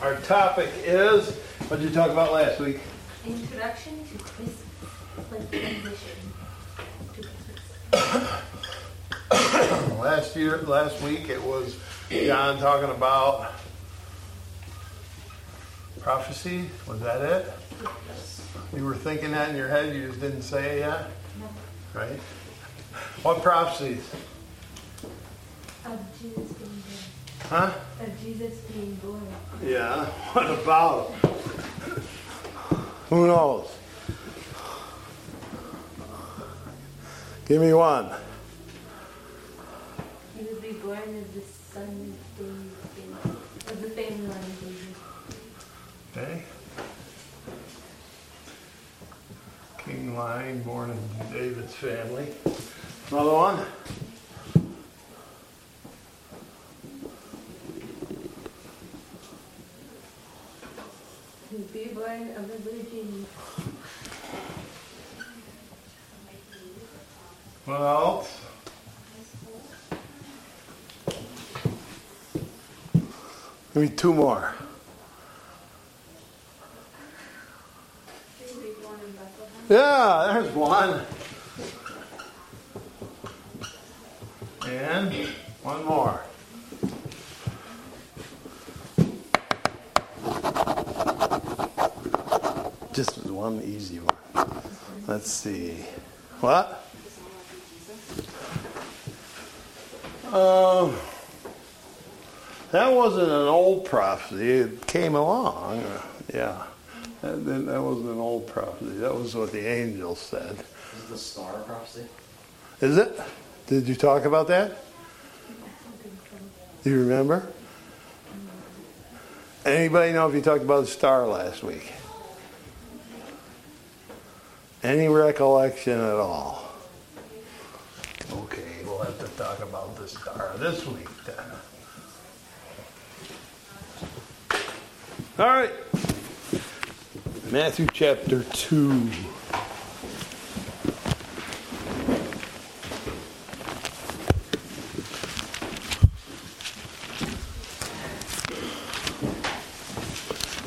Our topic is, what did you talk about last week? Introduction to Christmas, like transition Christmas. Last year, last week, it was John talking about prophecy. Was that it? You were thinking that in your head, you just didn't say it yet? No. Right? What prophecies? Of Jesus being. Huh? Of Jesus being born. Yeah. What about? Who knows? Give me one. He would be born of the son of the family line of David. Okay. King line born in David's family. Another one. Be born of a virgin. What else? Maybe two more. Yeah, there's one. And one more. Just one easy one. Let's see. What? Um, that wasn't an old prophecy. It came along. Yeah. That, that that wasn't an old prophecy. That was what the angel said. This is the star prophecy. Is it? Did you talk about that? Do you remember? Anybody know if you talked about the star last week? Any recollection at all? Okay, we'll have to talk about the star this week then. All right. Matthew chapter 2.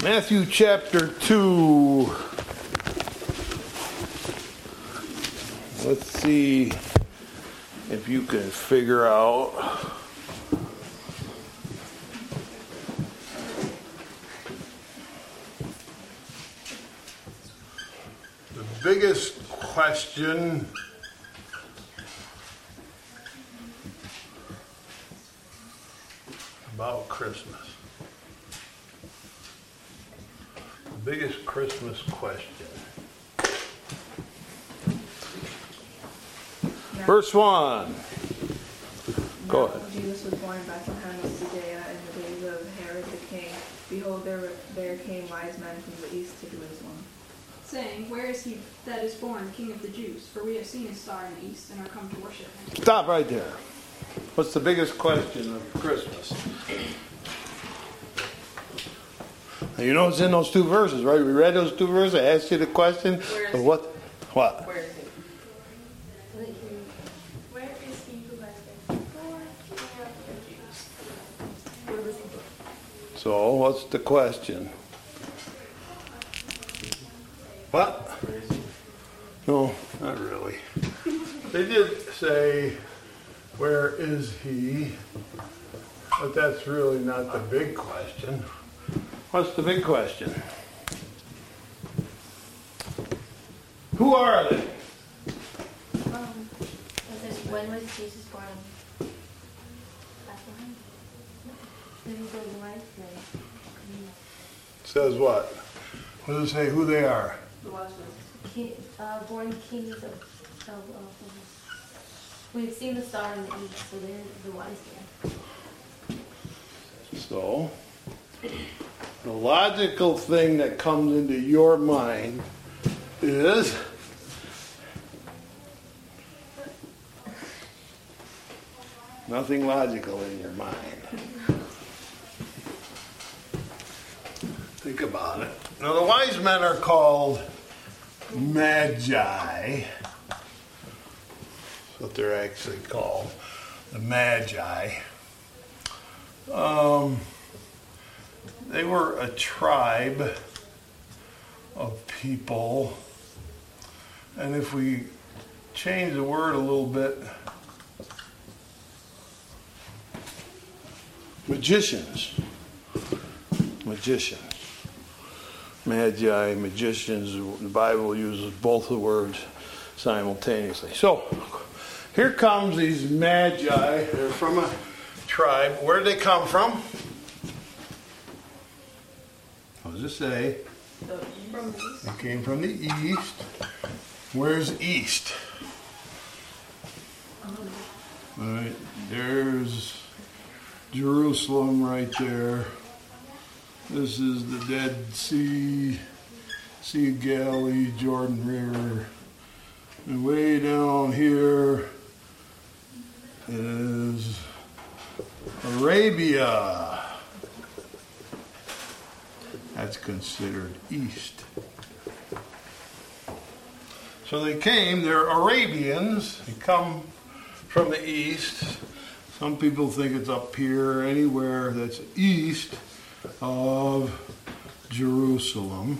Matthew chapter 2. Let's see if you can figure out. The biggest question about Christmas. The biggest Christmas question. Verse 1. Go Now, ahead. Jesus was born in Bethlehem of Judea in the days of Herod the king. Behold, there, there came wise men from the east to Jerusalem. saying, Where is he that is born King of the Jews? For we have seen his star in the east and are come to worship him. Stop right there. What's the biggest question of Christmas? Now, you know it's in those two verses, right? We read those two verses. I asked you the question. Where is of what? What? Where is it? Where is he who has been born King of the Jews? Where was he born? So, what's the question? What? No, not really. They did say, Where is he? But that's really not the big question. What's the big question? Who are they? Um, when was Jesus born in Bethlehem? Maybe the wise men. Says what? What does it say who they are? The wise men. King, uh, born kings of, of, of, we've seen the star in the east, so they're the wise men. So, the logical thing that comes into your mind is nothing logical in your mind. Think about it. Now, the wise men are called magi. That's what they're actually called. The magi. Um, they were a tribe of people. And if we change the word a little bit, magicians. Magicians. Magi, magicians, the Bible uses both the words simultaneously. So, here comes these magi. They're from a tribe. Where did they come from? What does it say? They came from the east. Where's east? All right, there's Jerusalem right there. This is the Dead Sea, Sea of Galilee, Jordan River. And way down here is Arabia. That's considered east. So they came, they're Arabians, they come from the east. Some people think it's up here, anywhere that's east of Jerusalem.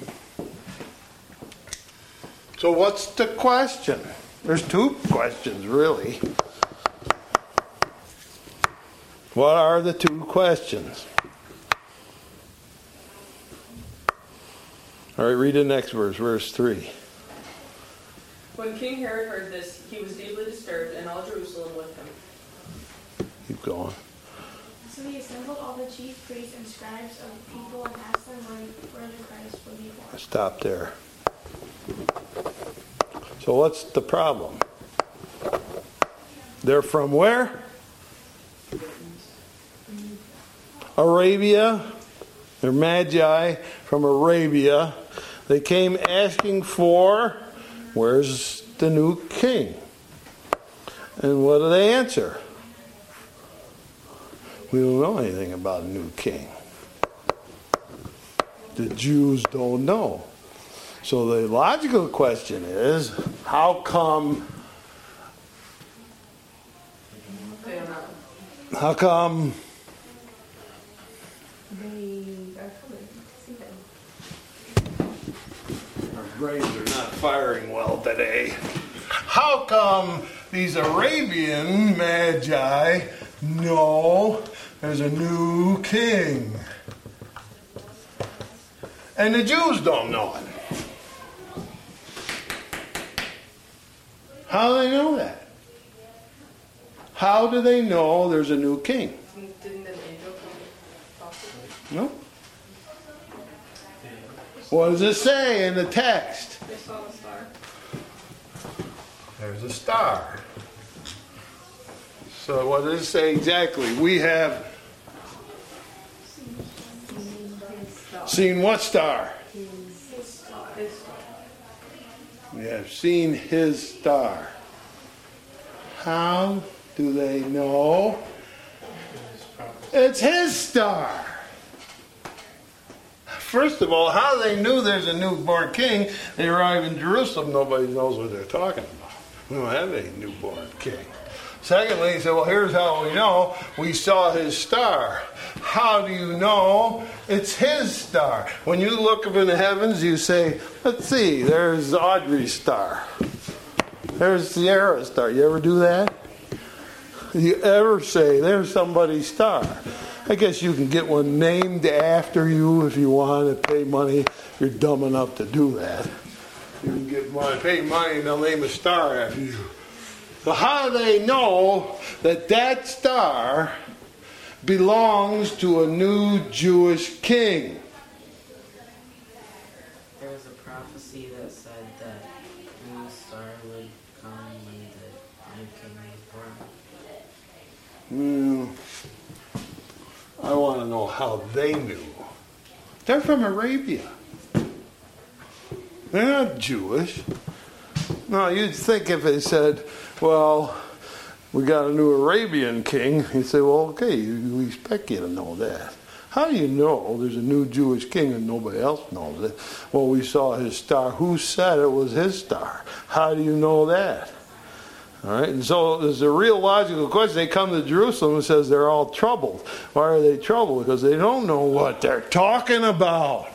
So, what's the question? There's two questions, really. What are the two questions? All right, read the next verse, verse 3. When King Herod heard this, he was deeply disturbed, and all Jerusalem with him. Keep going. So he assembled all the chief priests and scribes of the people and asked them where, where the Christ would be born. Stop there. So, what's the problem? They're from where? Arabia. They're magi from Arabia. They came asking for where's the new king? And what do they answer? We don't know anything about a new king. The Jews don't know. So the logical question is how come They don't know. how come They are coming see them. our brains are not firing well today? How come these Arabian magi know there's a new king? And the Jews don't know it. How do they know that? How do they know there's a new king? No. What does it say in the text? There's a star. So what does it say exactly? We have seen what star? We have seen his star. How do they know? It's his star. First of all, how they knew there's a newborn king, they arrive in Jerusalem, nobody knows what they're talking about. We don't have any newborn king. Secondly, he said, Well, here's how we know. We saw his star. How do you know it's his star? When you look up in the heavens, you say, Let's see, there's Audrey's star. There's Sierra's star. You ever do that? You ever say, There's somebody's star? I guess you can get one named after you if you want to pay money. You're dumb enough to do that. You can get money, pay money, and they'll name a star after you. So how do they know that that star belongs to a new Jewish king? There was a prophecy that said that a new star would come when the new king was born. Hmm. I want to know how they knew. They're from Arabia. They're not Jewish. No, you'd think if they said, well, we got a new Arabian king, you'd say, well, okay, we expect you to know that. How do you know there's a new Jewish king and nobody else knows it? Well, we saw his star. Who said it was his star? How do you know that? All right, and so there's a real logical question. They come to Jerusalem and says they're all troubled. Why are they troubled? Because they don't know what they're talking about.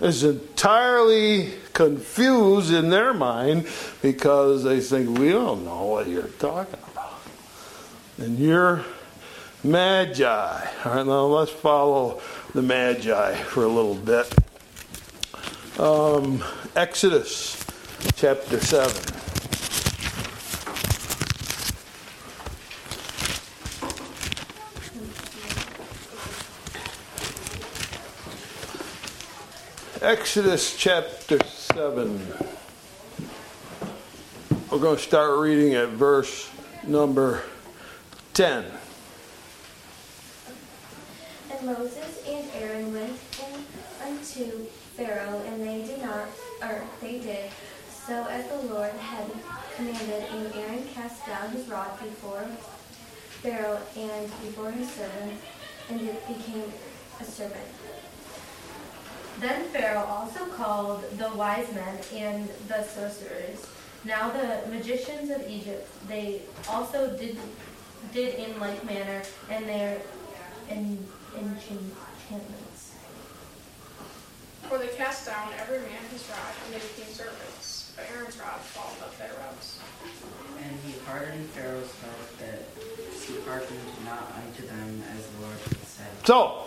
It's entirely confused in their mind because they think we don't know what you're talking about. And you're magi. All right, now let's follow the magi for a little bit. Um, Exodus chapter 7. Exodus chapter 7. We're going to start reading at verse number 10. And Moses and Aaron went unto Pharaoh, and they did not, or they did so as the Lord had commanded, and Aaron cast down his rod before Pharaoh and before his servant, and it became a serpent. Then Pharaoh also called the wise men and the sorcerers. Now the magicians of Egypt, they also did did in like manner, and their en- enchantments. For they cast down every man his rod, and they became serpents. But Aaron's rod followed up their rods. And he hardened Pharaoh's heart that he hearkened not unto them as the Lord had said. So, Mar-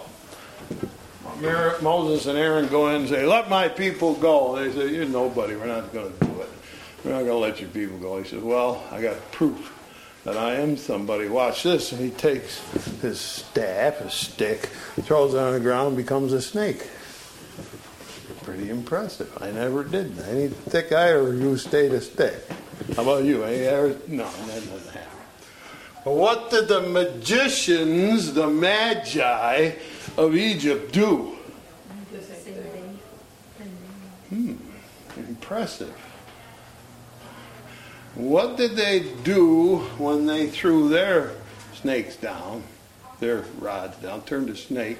Moses and Aaron go in and say, Let my people go. They say, You're nobody. We're not going to do it. We're not going to let your people go. He says, Well, I got proof that I am somebody. Watch this. And he takes his staff, his stick, throws it on the ground, becomes a snake. Pretty impressive. I never did. Any thick I ever used stayed a stick. How about you? Any ever? No, that doesn't happen. But what did the magicians, the magi of Egypt do? Thing. Impressive. What did they do when they threw their snakes down, their rods down, turned to snake?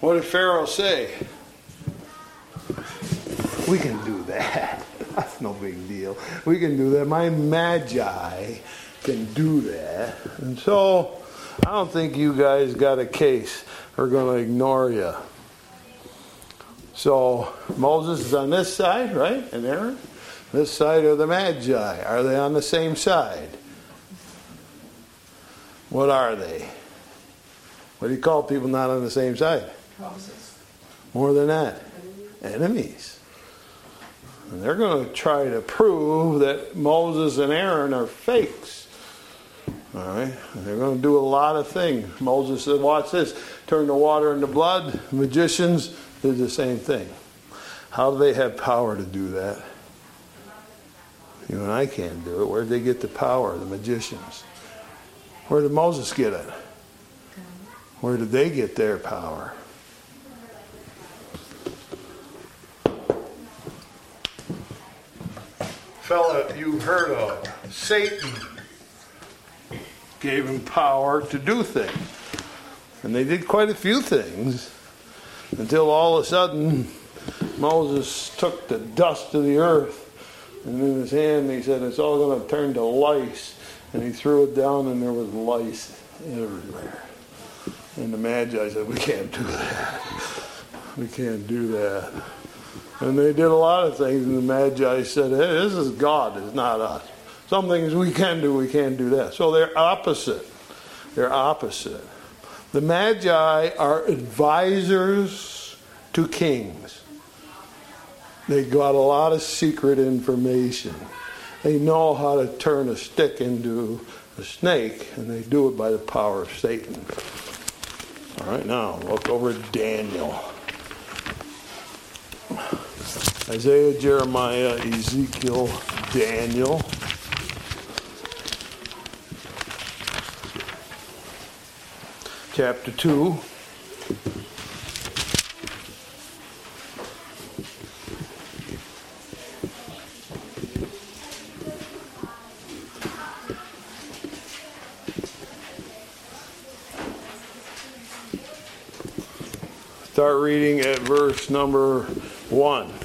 What did Pharaoh say? We can do that. That's no big deal. We can do that. My magi can do that. And so I don't think you guys got a case. We're going to ignore you. So Moses is on this side, right? And Aaron? This side are the Magi. Are they on the same side? What are they? What do you call people not on the same side? More than that, enemies. And they're going to try to prove that Moses and Aaron are fakes. All right? They're going to do a lot of things. Moses said, Watch this turn the water into blood. Magicians did the same thing. How do they have power to do that? You and I can't do it. Where did they get the power? The magicians. Where did Moses get it? Where did they get their power? Fella you've heard of, Satan, gave him power to do things. And they did quite a few things until all of a sudden Moses took the dust of the earth and in his hand he said, It's all going to turn to lice. And he threw it down and there was lice everywhere. And the Magi said, We can't do that. We can't do that. And they did a lot of things, and the Magi said, Hey, this is God, it's not us. Some things we can do, we can't do that. So they're opposite. They're opposite. The Magi are advisors to kings. They got a lot of secret information. They know how to turn a stick into a snake, and they do it by the power of Satan. All right, now look over at Daniel. Isaiah, Jeremiah, Ezekiel, Daniel. Chapter 2. Start reading at verse number 1.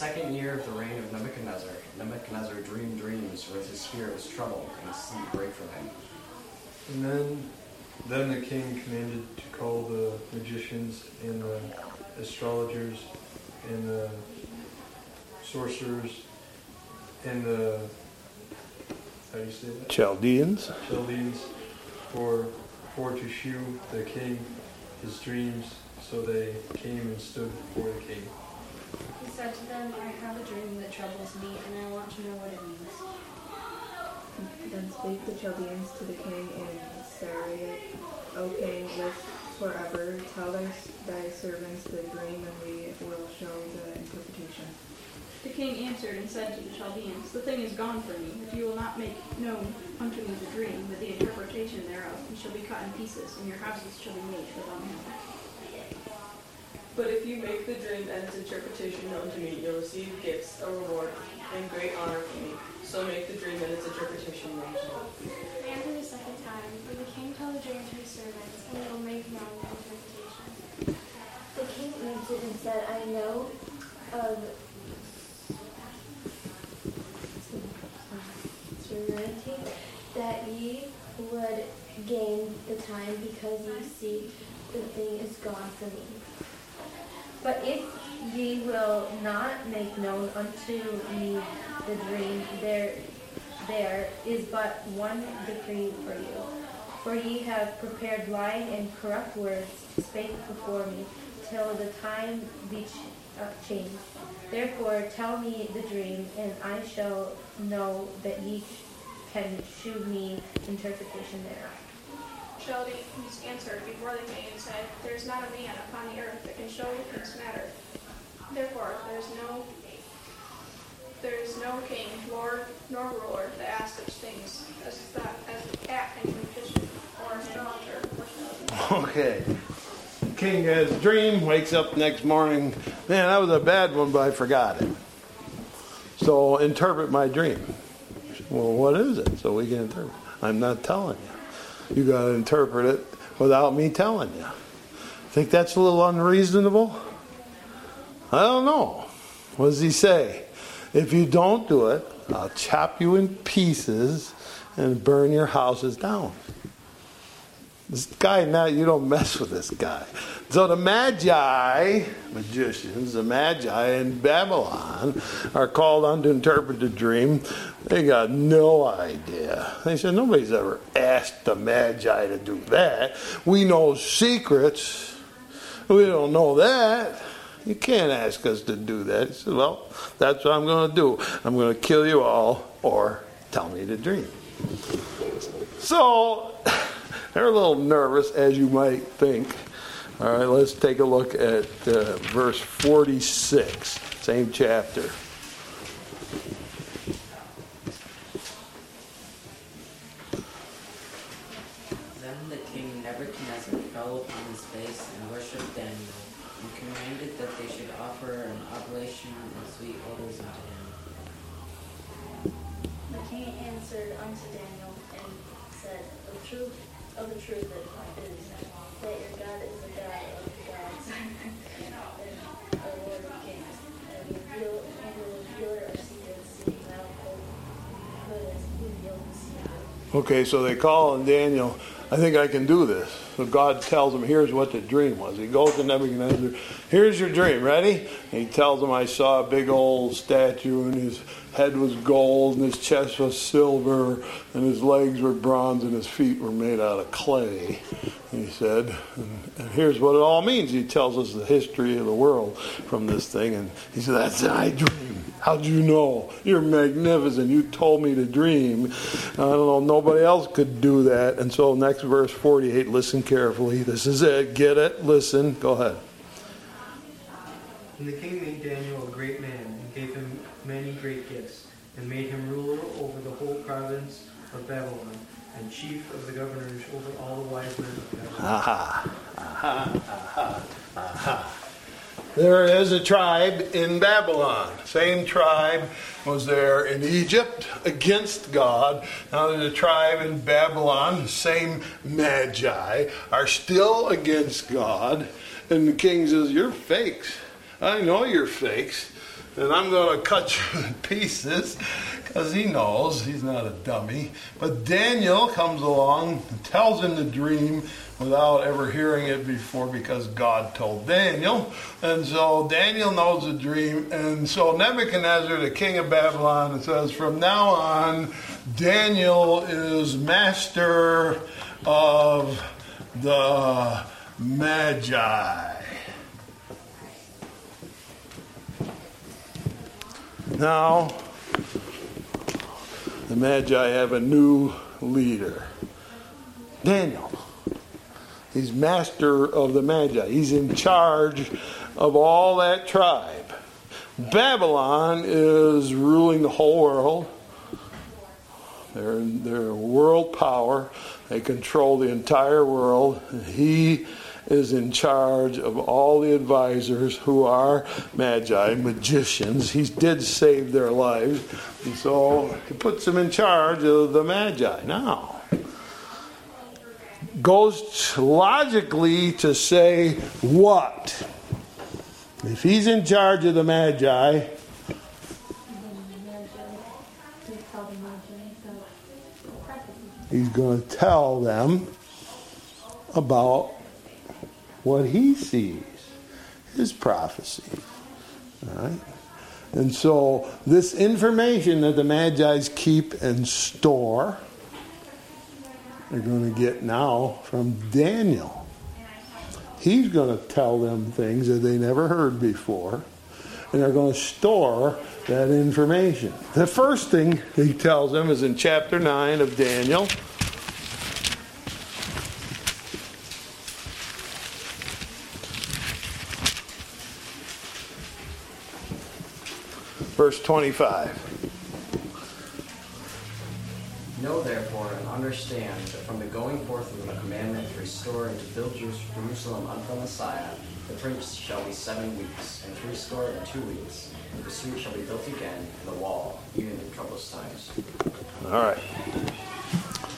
Second year of the reign of Nebuchadnezzar, Nebuchadnezzar dreamed dreams where his spirit was troubled and sleep brake from him. And then, then the king commanded to call the magicians and the astrologers and the sorcerers and the how do you say that? Chaldeans. Chaldeans for for to shew the king his dreams. So they came and stood before the king. He said to them, I have a dream that troubles me, and I want to know what it means. Then spake the Chaldeans to the king in Syria, O king, live forever. Tell thy, thy servants the dream, and we will show the interpretation. The king answered and said to the Chaldeans, The thing is gone from me. If you will not make known unto me the dream but the interpretation thereof, you shall be cut in pieces, and your houses shall be made for dunghill. But if you make the dream and its interpretation known to me, you'll receive gifts, a reward, and great honor from me. So make the dream and its interpretation known to me. They answered the second time, Then the king told the dream to his servants, and they will make known the interpretation. The king answered and said, I know of serenity that ye would gain the time because ye see the thing is gone from me. But if ye will not make known unto me the dream, there there is but one decree for you. For ye have prepared lying and corrupt words, spake before me, till the time be ch- uh, changed. Therefore tell me the dream, and I shall know that ye can shew me interpretation thereof. Chaldeans answered before the king and said, There is not a man upon the earth that can show the king's matter. Therefore, there is no there is no king, lord, nor ruler that asks such things as that as at any magician or astrologer or Okay. King has a dream, wakes up next morning. Man, that was a bad one, but I forgot it. So interpret my dream. Well, what is it? So we can interpret. I'm not telling you. You got to interpret it without me telling you. Think that's a little unreasonable? I don't know. What does he say? If you don't do it, I'll chop you in pieces and burn your houses down. This guy, now you don't mess with this guy. So the Magi, magicians, the Magi in Babylon are called on to interpret the dream. They got no idea. They said, nobody's ever asked the Magi to do that. We know secrets. We don't know that. You can't ask us to do that. He said, well, that's what I'm going to do. I'm going to kill you all or tell me to dream. So they're a little nervous, as you might think. All right, let's take a look at uh, verse 46, same chapter. Then the king Nebuchadnezzar fell upon his face and worshipped Daniel, and commanded that they should offer an oblation and sweet odors unto him. The king answered unto Daniel and said, Of truth, of the truth it is, that your God is the God of the gods, and the Lord of kings, and reveal and the revealer of secrets, seeing thou couldst reveal the secret. Okay, so they call on Daniel. I think I can do this. So God tells him, here's what the dream was. He goes to Nebuchadnezzar, here's your dream, ready? And he tells him, I saw a big old statue, and his head was gold, and his chest was silver, and his legs were bronze, and his feet were made out of clay. He said, and, and here's what it all means. He tells us the history of the world from this thing, and he said, That's my dream. How'd you know? You're magnificent. You told me to dream. I don't know. Nobody else could do that. And so, next verse 48, listen carefully. This is it. Get it? Listen. Go ahead. And the king made Daniel a great man, and gave him many great gifts, and made him ruler over the whole province of Babylon, and chief of the governors over all the wise men of Babylon. Aha. Aha. Aha. Aha. There is a tribe in Babylon. Same tribe was there in Egypt against God. Now there's a tribe in Babylon, same magi, are still against God. And the king says, You're fakes. I know you're fakes. And I'm going to cut you in pieces because he knows he's not a dummy. But Daniel comes along and tells him the dream without ever hearing it before because God told Daniel. And so Daniel knows the dream. And so Nebuchadnezzar, the king of Babylon, says, from now on, Daniel is master of the Magi. Now, the Magi have a new leader Daniel. He's master of the Magi, he's in charge of all that tribe. Babylon is ruling the whole world. They're, they're world power. They control the entire world. He is in charge of all the advisors who are magi, magicians. He did save their lives. And so he puts them in charge of the magi. Now, goes logically to say what? If he's in charge of the magi, he's going to tell them about what he sees, his prophecy. All right? And so, this information that the Magi's keep and store, they're going to get now from Daniel. He's going to tell them things that they never heard before, and they're going to store that information. The first thing he tells them is in chapter 9 of Daniel. Verse 25. Know therefore and understand that from the going forth of the commandment to restore and to build Jerusalem unto the Messiah, the prince shall be seven weeks, and threescore and two weeks. And the street shall be built again, and the wall, even in troublous times. All right.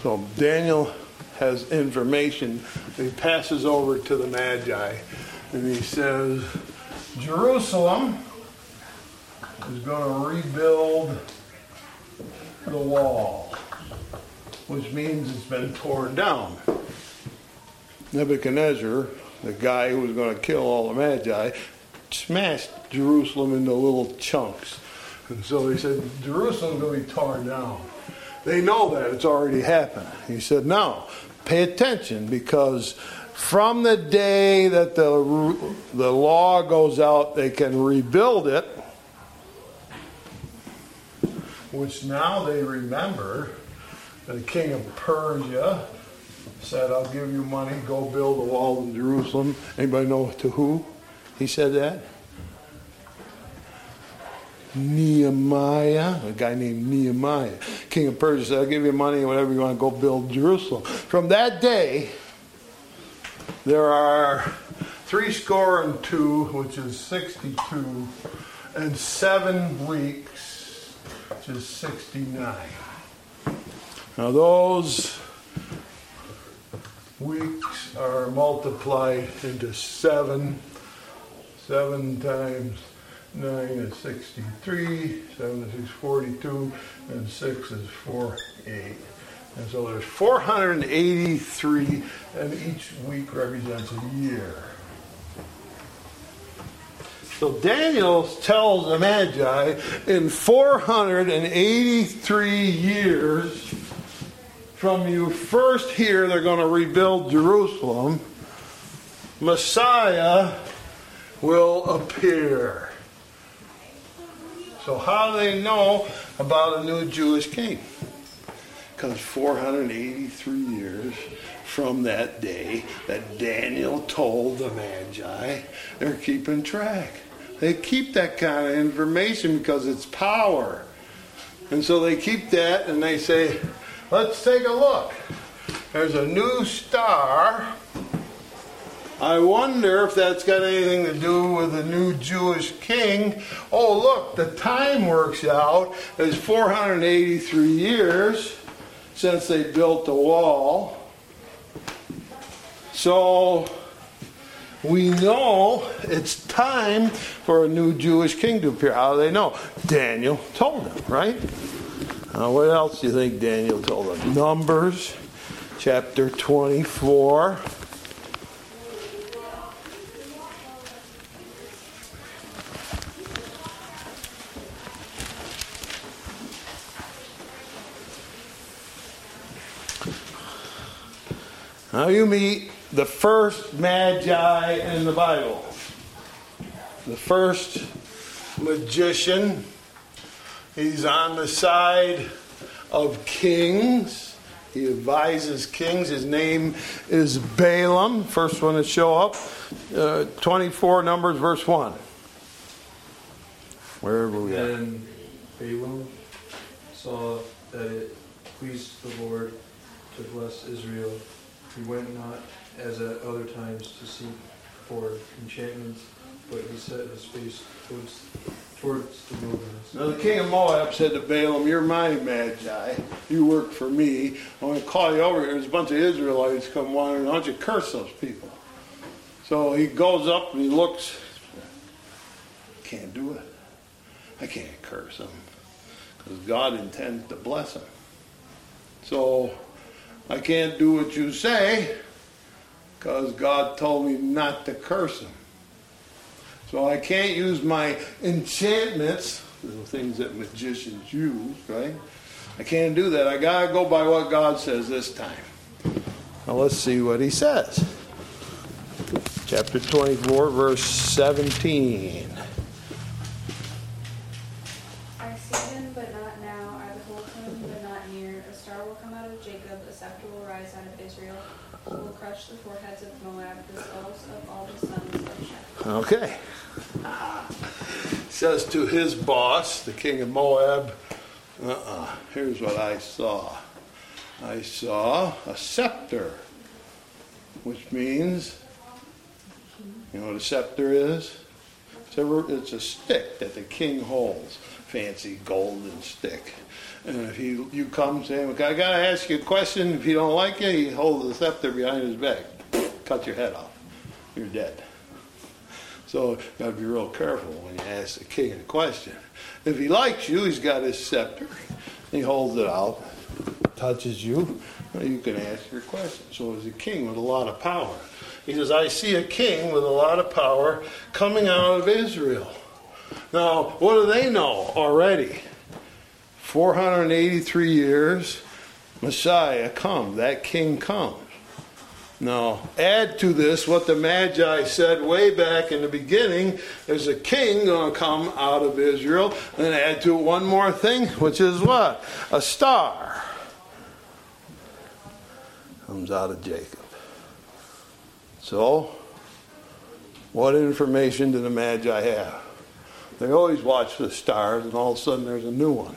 So Daniel has information he passes over to the Magi, and he says, Jerusalem is going to rebuild the wall, which means it's been torn down. Nebuchadnezzar, the guy who was going to kill all the Magi, smashed Jerusalem into little chunks. And so he said, Jerusalem's going to be torn down. They know that it's already happened. He said, now, pay attention because from the day that the, the law goes out, they can rebuild it, which now they remember. The king of Persia said, I'll give you money, go build a wall in Jerusalem. Anybody know to who he said that? Nehemiah, a guy named Nehemiah. King of Persia said, I'll give you money, whatever you want, go build Jerusalem. From that day, there are three score and two, which is 62, and seven weeks, is 69. Now, those weeks are multiplied into seven. Seven times nine is 63, seven is 42, and six is 48. And so there's 483, and each week represents a year. So Daniel tells the Magi in 483 years from you first hear they're going to rebuild Jerusalem, Messiah will appear. So, how do they know about a new Jewish king? Because 483 years from that day that Daniel told the Magi, they're keeping track. They keep that kind of information because it's power. And so they keep that and they say, let's take a look. There's a new star. I wonder if that's got anything to do with the new Jewish king. Oh, look, the time works out. It's 483 years since they built the wall. So we know it's time for a new Jewish king to appear. How do they know? Daniel told them, right? What else do you think Daniel told them? Numbers chapter 24. Now you meet the first magi in the Bible. The first magician. He's on the side of kings. He advises kings. His name is Balaam. First one to show up. Uh, 24 Numbers, verse 1. Wherever we are. And Balaam saw that it pleased the Lord to bless Israel. He went not as at other times to seek for enchantments, but he set his face towards, towards the wilderness. Now the king of Moab said to Balaam, You're my magi. You work for me. I want to call you over here. There's a bunch of Israelites come wandering. Why don't you curse those people? So he goes up and he looks. Can't do it. I can't curse them. Because God intends to bless them. So I can't do what you say because God told me not to curse him. So I can't use my enchantments, the things that magicians use, right? I can't do that. I got to go by what God says this time. Now let's see what he says. Chapter 24, verse 17. I see them, but not now. I behold him, but not near. A star will come out of Jacob, a scepter will rise out of Israel. It will crush the foreheads of Moab, the skulls of all the sons of Sheth. Okay. Says to his boss, the king of Moab, uh-uh, here's what I saw. I saw a scepter, which means, you know what a scepter is? It's a, it's a stick that the king holds, fancy golden stick. And if he, you come saying, okay, I got to ask you a question, if you don't like it, he holds the scepter behind his back, cut your head off. You're dead. So you got to be real careful when you ask the king a question. If he likes you, he's got his scepter. He holds it out, touches you, you can ask your question. So he's a king with a lot of power. He says, I see a king with a lot of power coming out of Israel. Now, what do they know already? 483 years, Messiah come, That king comes. Now, add to this what the Magi said way back in the beginning there's a king going to come out of Israel. And add to it one more thing, which is what? A star comes out of Jacob. So, what information do the Magi have? They always watch the stars, and all of a sudden there's a new one.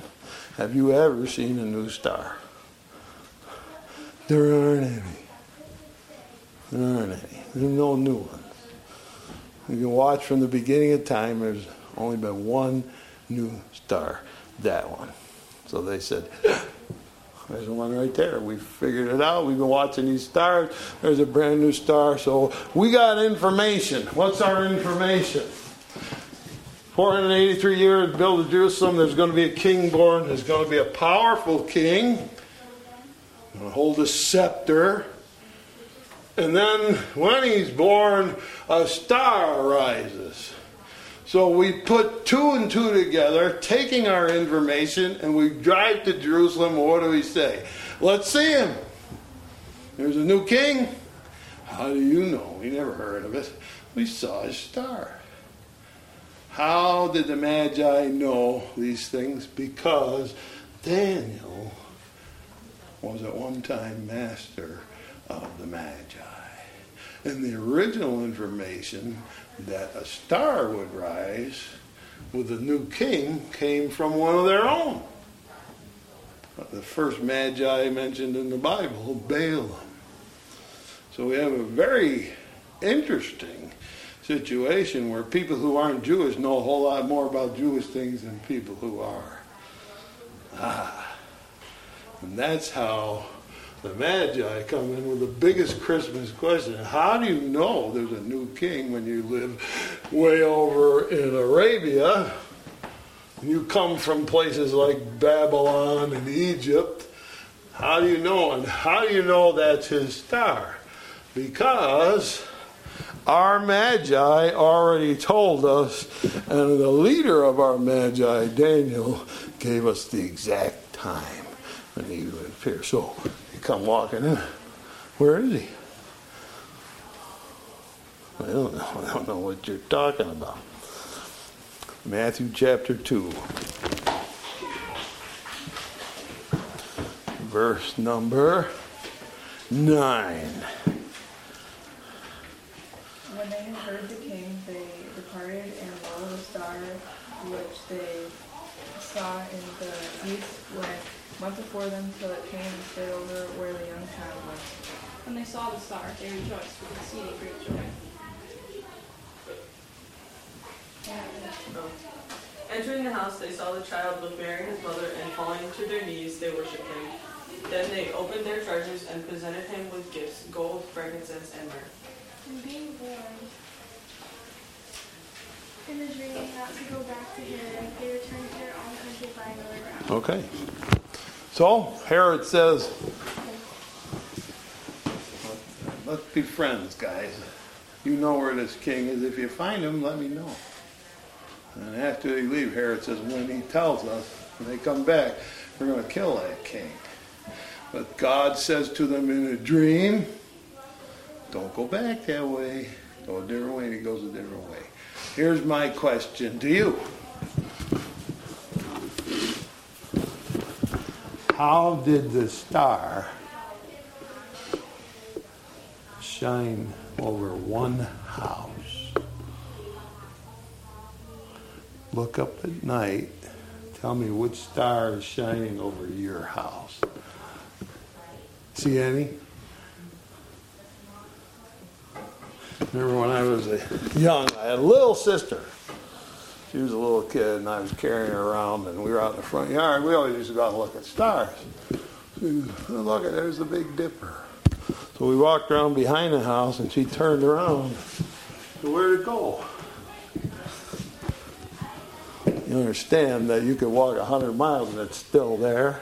Have you ever seen a new star? There aren't any. There aren't any. There's no new ones. You can watch from the beginning of time, there's only been one new star, that one. So they said, there's one right there. We figured it out. We've been watching these stars. There's a brand new star. So we got information. What's our information? 483 years, built Jerusalem. There's going to be a king born. There's going to be a powerful king. Going to hold a scepter. And then when he's born, a star rises. So we put two and two together, taking our information, and we drive to Jerusalem. What do we say? Let's see him. There's a new king. How do you know? We never heard of it. We saw his star. How did the Magi know these things? Because Daniel was at one time master of the Magi. And the original information that a star would rise with a new king came from one of their own. The first Magi mentioned in the Bible, Balaam. So we have a very interesting situation where people who aren't Jewish know a whole lot more about Jewish things than people who are. Ah. And that's how the Magi come in with the biggest Christmas question. How do you know there's a new king when you live way over in Arabia? You come from places like Babylon and Egypt. How do you know? And how do you know that's his star? Because our Magi already told us, and the leader of our Magi, Daniel, gave us the exact time when he would appear. So come walking in. Where is he? I don't know. I don't know what you're talking about. Matthew chapter 2. Verse number 9. When they had heard the king, they departed, and lo, the star which they saw in the east went, went before them till it came and stood over where the young child was. When they saw the star, they rejoiced with exceeding great joy. Entering the house, they saw the child with Mary his mother, and falling to their knees, they worshipped him. Then they opened their treasures and presented him with gifts gold, frankincense, and myrrh. And being born in the dream not to go back to Herod, they returned to their own country by another route. Okay. So Herod says, let's be friends, guys. You know where this king is. If you find him, let me know. And after they leave, Herod says, when he tells us, when they come back, we're going to kill that king. But God says to them in a dream, don't go back that way. Go a different way, and he goes a different way. Here's my question to you. How did the star shine over one house? Look up at night. Tell me which star is shining over your house. See any? Remember when I was a young, I had a little sister. She was a little kid, and I was carrying her around, and we were out in the front yard. We always used to go out and look at stars. She, look at there's the Big Dipper. So we walked around behind the house, and she turned around. So where'd it go? You understand that you could walk 100 miles and it's still there.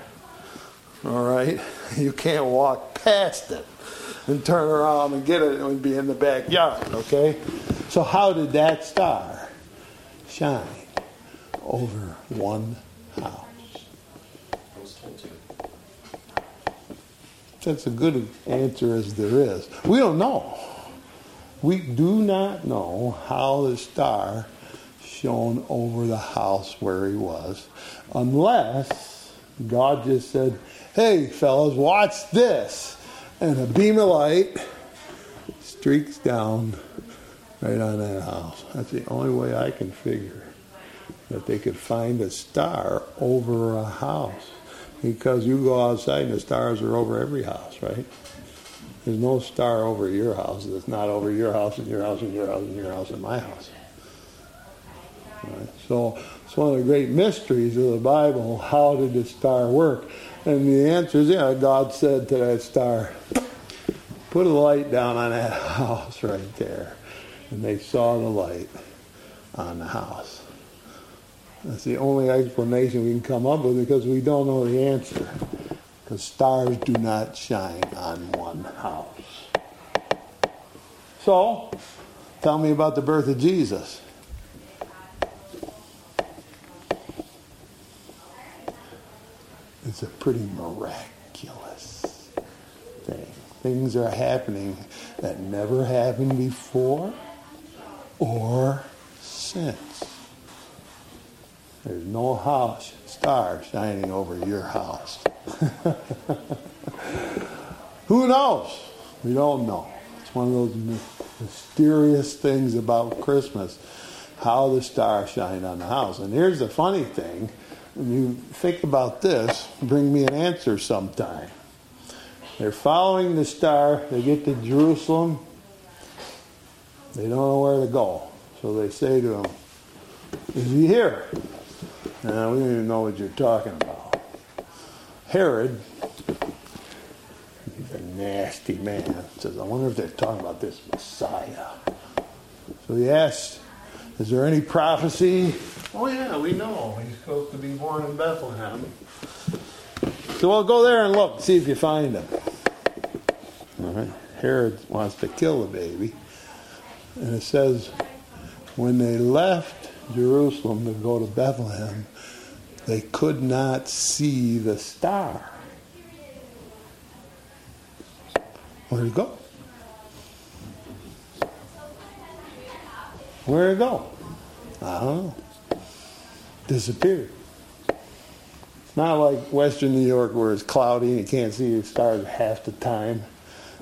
All right? You can't walk past it and turn around and get it and be in the backyard, okay? So, how did that star shine over one house? That's a good answer as there is. We don't know. We do not know how the star shone over the house where he was, unless God just said, Hey, fellas, watch this. And a beam of light streaks down right on that house. That's the only way I can figure that they could find a star over a house. Because you go outside and the stars are over every house, right? There's no star over your house that's not over your house and your house and your house and your house and my house. Right? So it's one of the great mysteries of the Bible. How did the star work? And the answer is, yeah, God said to that star, put a light down on that house right there. And they saw the light on the house. That's the only explanation we can come up with because we don't know the answer. Because stars do not shine on one house. So, tell me about the birth of Jesus. It's a pretty miraculous thing. Things are happening that never happened before or since. There's no house star shining over your house. Who knows? We don't know. It's one of those mysterious things about Christmas, how the star shined on the house. And here's the funny thing when you think about this, bring me an answer sometime. They're following the star, they get to Jerusalem, they don't know where to go. So they say to him, Is he here? No, we don't even know what you're talking about. Herod, he's a nasty man. Says, I wonder if they're talking about this Messiah. So he asks, Is there any prophecy? Oh, yeah, we know. He's supposed to be born in Bethlehem. So we'll go there and look, see if you find him. All right. Herod wants to kill the baby. And it says, when they left Jerusalem to go to Bethlehem, they could not see the star. Where'd it go? Where'd it go? I don't know. Disappeared. It's not like Western New York where it's cloudy and you can't see the stars half the time.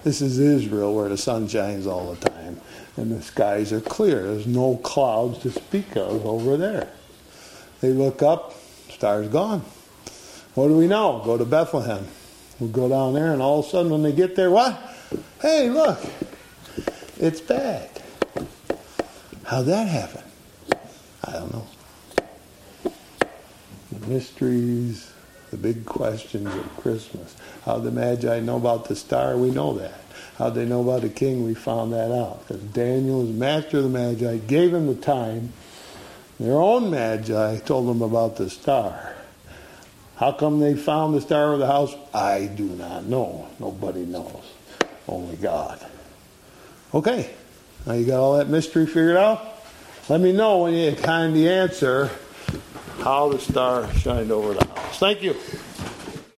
This is Israel where the sun shines all the time and the skies are clear. There's no clouds to speak of over there. They look up, stars gone. What do we know? Go to Bethlehem. We'll go down there, and all of a sudden, when they get there, what? Hey, look, it's back. How'd that happen? I don't know. The mysteries, the big questions of Christmas. How'd the Magi know about the star? We know that. How'd they know about the king? We found that out. Because Daniel, as master of the Magi, gave him the time. Their own Magi told them about the star. How come they found the star of the house? I do not know. Nobody knows. Only God. Okay. Now you got all that mystery figured out? Let me know when you find the answer how the star shined over the house. Thank you.